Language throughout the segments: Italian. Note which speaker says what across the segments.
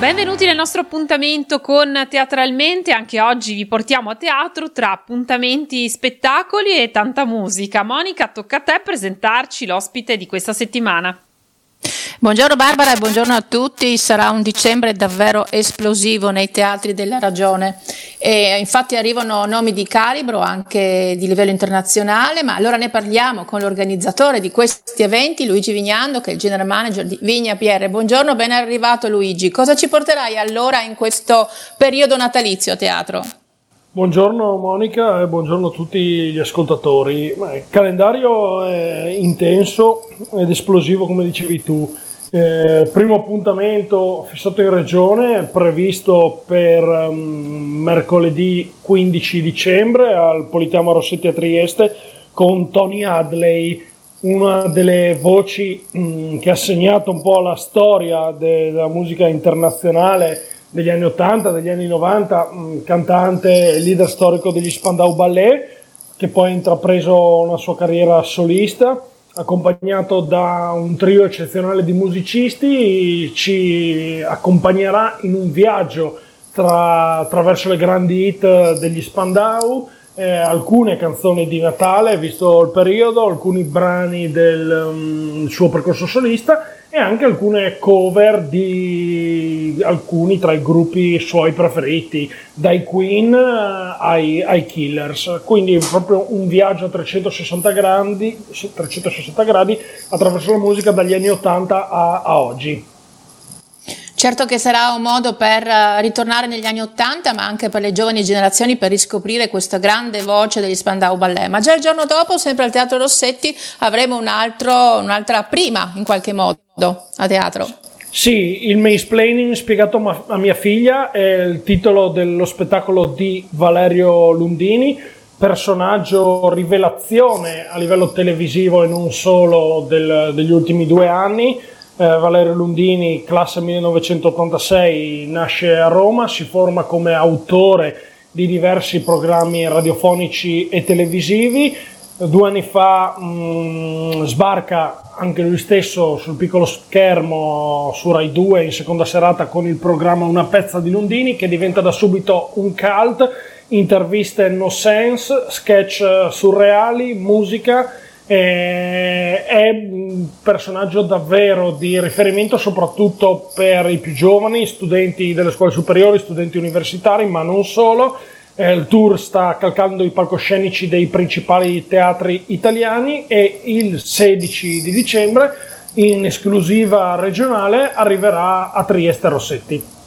Speaker 1: Benvenuti nel nostro appuntamento con Teatralmente, anche oggi vi portiamo a teatro tra appuntamenti, spettacoli e tanta musica. Monica, tocca a te presentarci l'ospite di questa settimana.
Speaker 2: Buongiorno Barbara e buongiorno a tutti. Sarà un dicembre davvero esplosivo nei teatri della Ragione. E infatti arrivano nomi di calibro anche di livello internazionale, ma allora ne parliamo con l'organizzatore di questi eventi, Luigi Vignando, che è il general manager di Vigna Pierre. Buongiorno, ben arrivato Luigi. Cosa ci porterai allora in questo periodo natalizio a teatro?
Speaker 3: Buongiorno Monica e buongiorno a tutti gli ascoltatori. Il calendario è intenso ed esplosivo come dicevi tu. Eh, primo appuntamento fissato in regione previsto per um, mercoledì 15 dicembre al Politeama Rossetti a Trieste con Tony Hadley, una delle voci um, che ha segnato un po' la storia de- della musica internazionale degli anni 80, degli anni 90, mm, cantante e leader storico degli Spandau Ballet, che poi ha intrapreso una sua carriera solista, accompagnato da un trio eccezionale di musicisti, ci accompagnerà in un viaggio tra, attraverso le grandi hit degli Spandau, eh, alcune canzoni di Natale, visto il periodo, alcuni brani del um, suo percorso solista e anche alcune cover di alcuni tra i gruppi suoi preferiti, dai Queen eh, ai, ai Killers. Quindi proprio un viaggio a 360 gradi, 360 gradi attraverso la musica dagli anni 80 a, a oggi.
Speaker 2: Certo che sarà un modo per eh, ritornare negli anni Ottanta, ma anche per le giovani generazioni per riscoprire questa grande voce degli Spandau Ballet. Ma già il giorno dopo, sempre al Teatro Rossetti, avremo un altro, un'altra prima, in qualche modo, a teatro.
Speaker 3: Sì, il mansplaining spiegato a mia figlia è il titolo dello spettacolo di Valerio Lundini, personaggio rivelazione a livello televisivo e non solo del, degli ultimi due anni eh, Valerio Lundini, classe 1986, nasce a Roma, si forma come autore di diversi programmi radiofonici e televisivi. Due anni fa mh, mm, sbarca anche lui stesso sul piccolo schermo su Rai 2 in seconda serata con il programma Una pezza di Lundini che diventa da subito un cult, interviste no sense, sketch surreali, musica eh, è un personaggio davvero di riferimento soprattutto per i più giovani, studenti delle scuole superiori, studenti universitari, ma non solo. Eh, il tour sta calcando i palcoscenici dei principali teatri italiani e il 16 di dicembre in esclusiva regionale arriverà a Trieste Rossetti.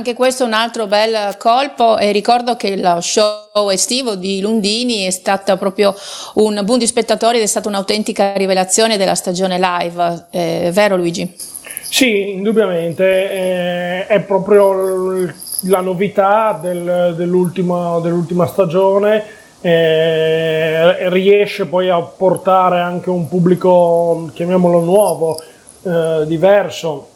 Speaker 2: Anche questo è un altro bel colpo e ricordo che lo show estivo di Lundini è stato proprio un boom di spettatori ed è stata un'autentica rivelazione della stagione live, eh, vero Luigi?
Speaker 3: Sì, indubbiamente, eh, è proprio la novità del, dell'ultima, dell'ultima stagione, eh, riesce poi a portare anche un pubblico, chiamiamolo nuovo, diverso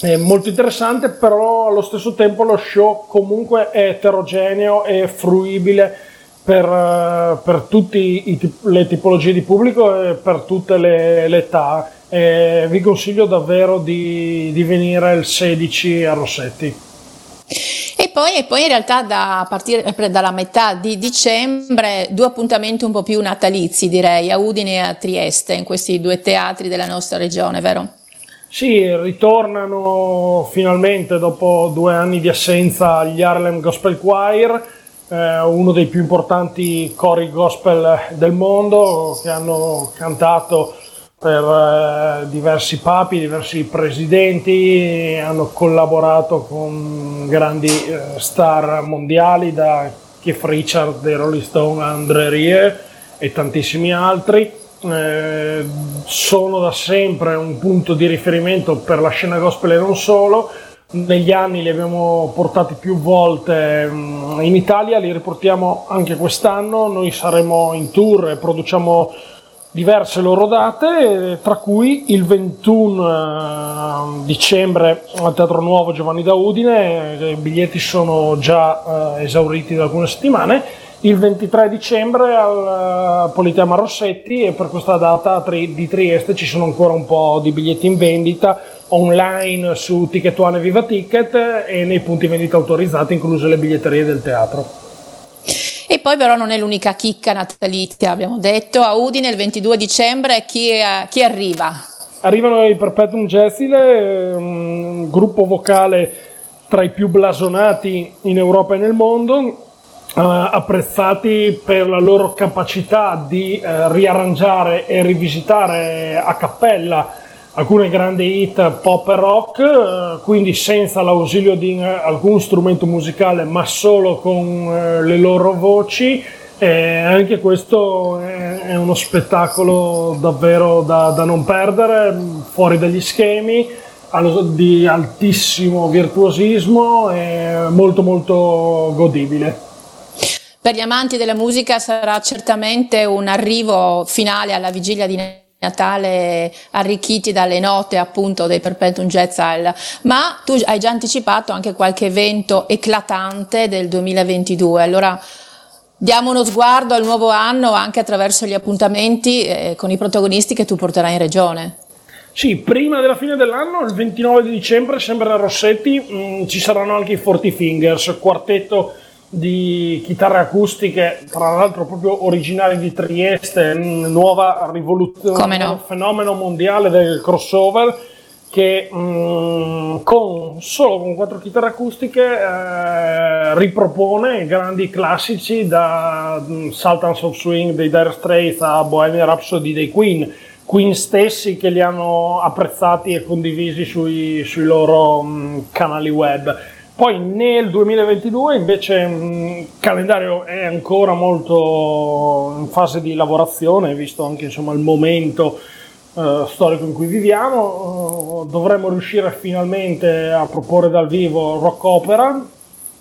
Speaker 3: è molto interessante, però allo stesso tempo lo show comunque è eterogeneo e fruibile per, eh, per tutte le tipologie di pubblico e per tutte le, le età. E vi consiglio davvero di, di venire il 16 a Rossetti.
Speaker 2: E poi, e poi, in realtà da, partire dalla metà di dicembre due appuntamenti un po' più natalizi direi, a Udine e a Trieste, in questi due teatri della nostra regione, vero?
Speaker 3: Sì, ritornano finalmente dopo due anni di assenza gli Harlem Gospel Choir, eh, uno dei più importanti cori gospel del mondo che hanno cantato per eh, diversi papi, diversi presidenti, hanno collaborato con grandi eh, star mondiali da Keith Richard dei Rolling Stone André Rie e tantissimi altri eh, sono da sempre un punto di riferimento per la scena gospel e non solo. Negli anni li abbiamo portati più volte mm, in Italia, li riportiamo anche quest'anno. Noi saremo in tour e produciamo diverse loro date, tra cui il 21 eh, dicembre al Teatro Nuovo Giovanni da Udine. I biglietti sono già eh, esauriti da alcune settimane il 23 dicembre al Politeama Rossetti e per questa data di Trieste ci sono ancora un po' di biglietti in vendita online su Ticket One e Viva Ticket e nei punti vendita autorizzati, incluse le biglietterie del teatro.
Speaker 2: E poi però non è l'unica chicca natalizia, abbiamo detto, a Udine il 22 dicembre chi, chi arriva?
Speaker 3: Arrivano i Perpetuum Gessile, un gruppo vocale tra i più blasonati in Europa e nel mondo, Uh, apprezzati per la loro capacità di uh, riarrangiare e rivisitare a cappella alcune grandi hit pop e rock, uh, quindi senza l'ausilio di alcun strumento musicale, ma solo con le loro voci. E anche questo è, è uno spettacolo davvero da, da non perdere, fuori dagli schemi di altissimo virtuosismo e molto molto godibile.
Speaker 2: Per gli amanti della musica sarà certamente un arrivo finale alla vigilia di Natale arricchiti dalle note appunto dei Perpetuum Jazz ma tu hai già anticipato anche qualche evento eclatante del 2022, allora diamo uno sguardo al nuovo anno anche attraverso gli appuntamenti eh, con i protagonisti che tu porterai in regione.
Speaker 3: Sì, prima della fine dell'anno, il 29 di dicembre, sempre a Rossetti, mh, mm, ci saranno anche i Forty Fingers, quartetto di chitarre acustiche, tra l'altro proprio originali di Trieste, nuova rivoluzione, no? fenomeno mondiale del crossover che mm, con, solo con quattro chitarre acustiche eh, ripropone grandi classici da mm, Sultans of Swing dei Dire Straits a Bohemian Rhapsody dei Queen Queen stessi che li hanno apprezzati e condivisi sui, sui loro mm, canali web poi nel 2022 invece il calendario è ancora molto in fase di lavorazione, visto anche insomma, il momento eh, storico in cui viviamo. Uh, dovremmo riuscire finalmente a proporre dal vivo rock opera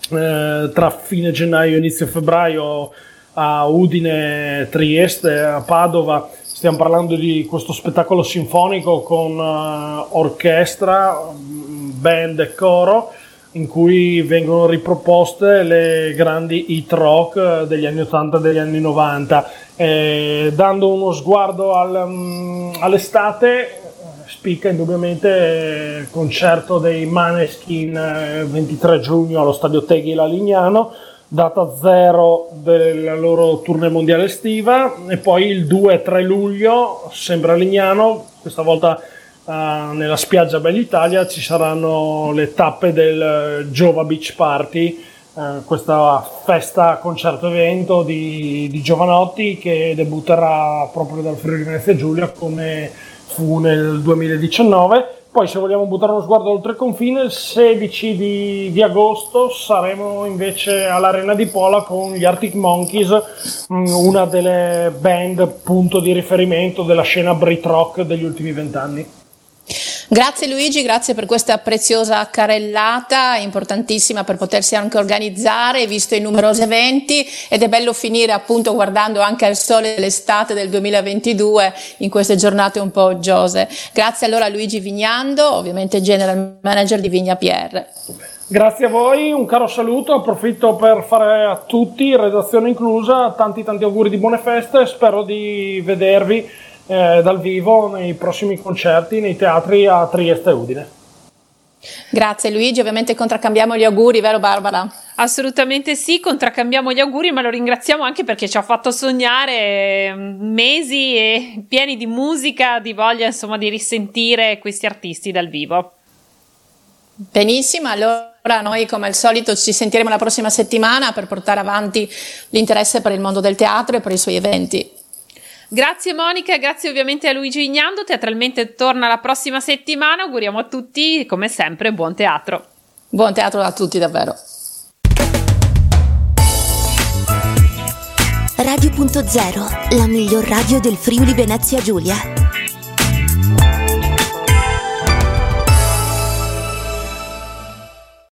Speaker 3: eh, tra fine gennaio e inizio febbraio a Udine, Trieste, a Padova. Stiamo parlando di questo spettacolo sinfonico con uh, orchestra, band e coro in cui vengono riproposte le grandi hit rock degli anni 80 e degli anni 90. Eh, dando uno sguardo al, um, all'estate, spicca indubbiamente il concerto dei Maneskin eh, 23 giugno allo stadio Teghi Lignano, data zero della loro tournée mondiale estiva, e poi il 2-3 luglio, sempre a Lignano, questa volta Uh, nella spiaggia Bella Italia ci saranno le tappe del Giova Beach Party, uh, questa festa concerto evento di, di, giovanotti che debutterà proprio dal Friuli Venezia Giulia come fu nel 2019. Poi se vogliamo buttare uno sguardo oltre confine, il 16 di, di agosto saremo invece all'Arena di Pola con gli Arctic Monkeys, mm, una delle band punto di riferimento della scena Brit Rock degli ultimi vent'anni.
Speaker 2: Grazie Luigi, grazie per questa preziosa carrellata, importantissima per potersi anche organizzare, visto i numerosi eventi ed è bello finire appunto guardando anche al sole dell'estate del 2022 in queste giornate un po' oggiose. Grazie allora a Luigi Vignando, ovviamente General Manager di Vigna PR.
Speaker 3: Grazie a voi, un caro saluto, approfitto per fare a tutti, redazione inclusa, tanti tanti auguri di buone feste, spero di vedervi eh, dal vivo nei prossimi concerti nei teatri a Trieste e Udine.
Speaker 2: Grazie Luigi, ovviamente contraccambiamo gli auguri, vero Barbara?
Speaker 1: Assolutamente sì, contraccambiamo gli auguri, ma lo ringraziamo anche perché ci ha fatto sognare mm, mesi e pieni di musica, di voglia insomma di risentire questi artisti dal vivo.
Speaker 2: Benissimo, allora noi come al solito ci sentiremo la prossima settimana per portare avanti l'interesse per il mondo del teatro e per i suoi eventi.
Speaker 1: Grazie Monica, grazie ovviamente a Luigi Ignando, teatralmente torna la prossima settimana, auguriamo a tutti come sempre buon teatro.
Speaker 2: Buon teatro a tutti davvero.
Speaker 4: Radio.0, la miglior radio del Friuli Venezia Giulia.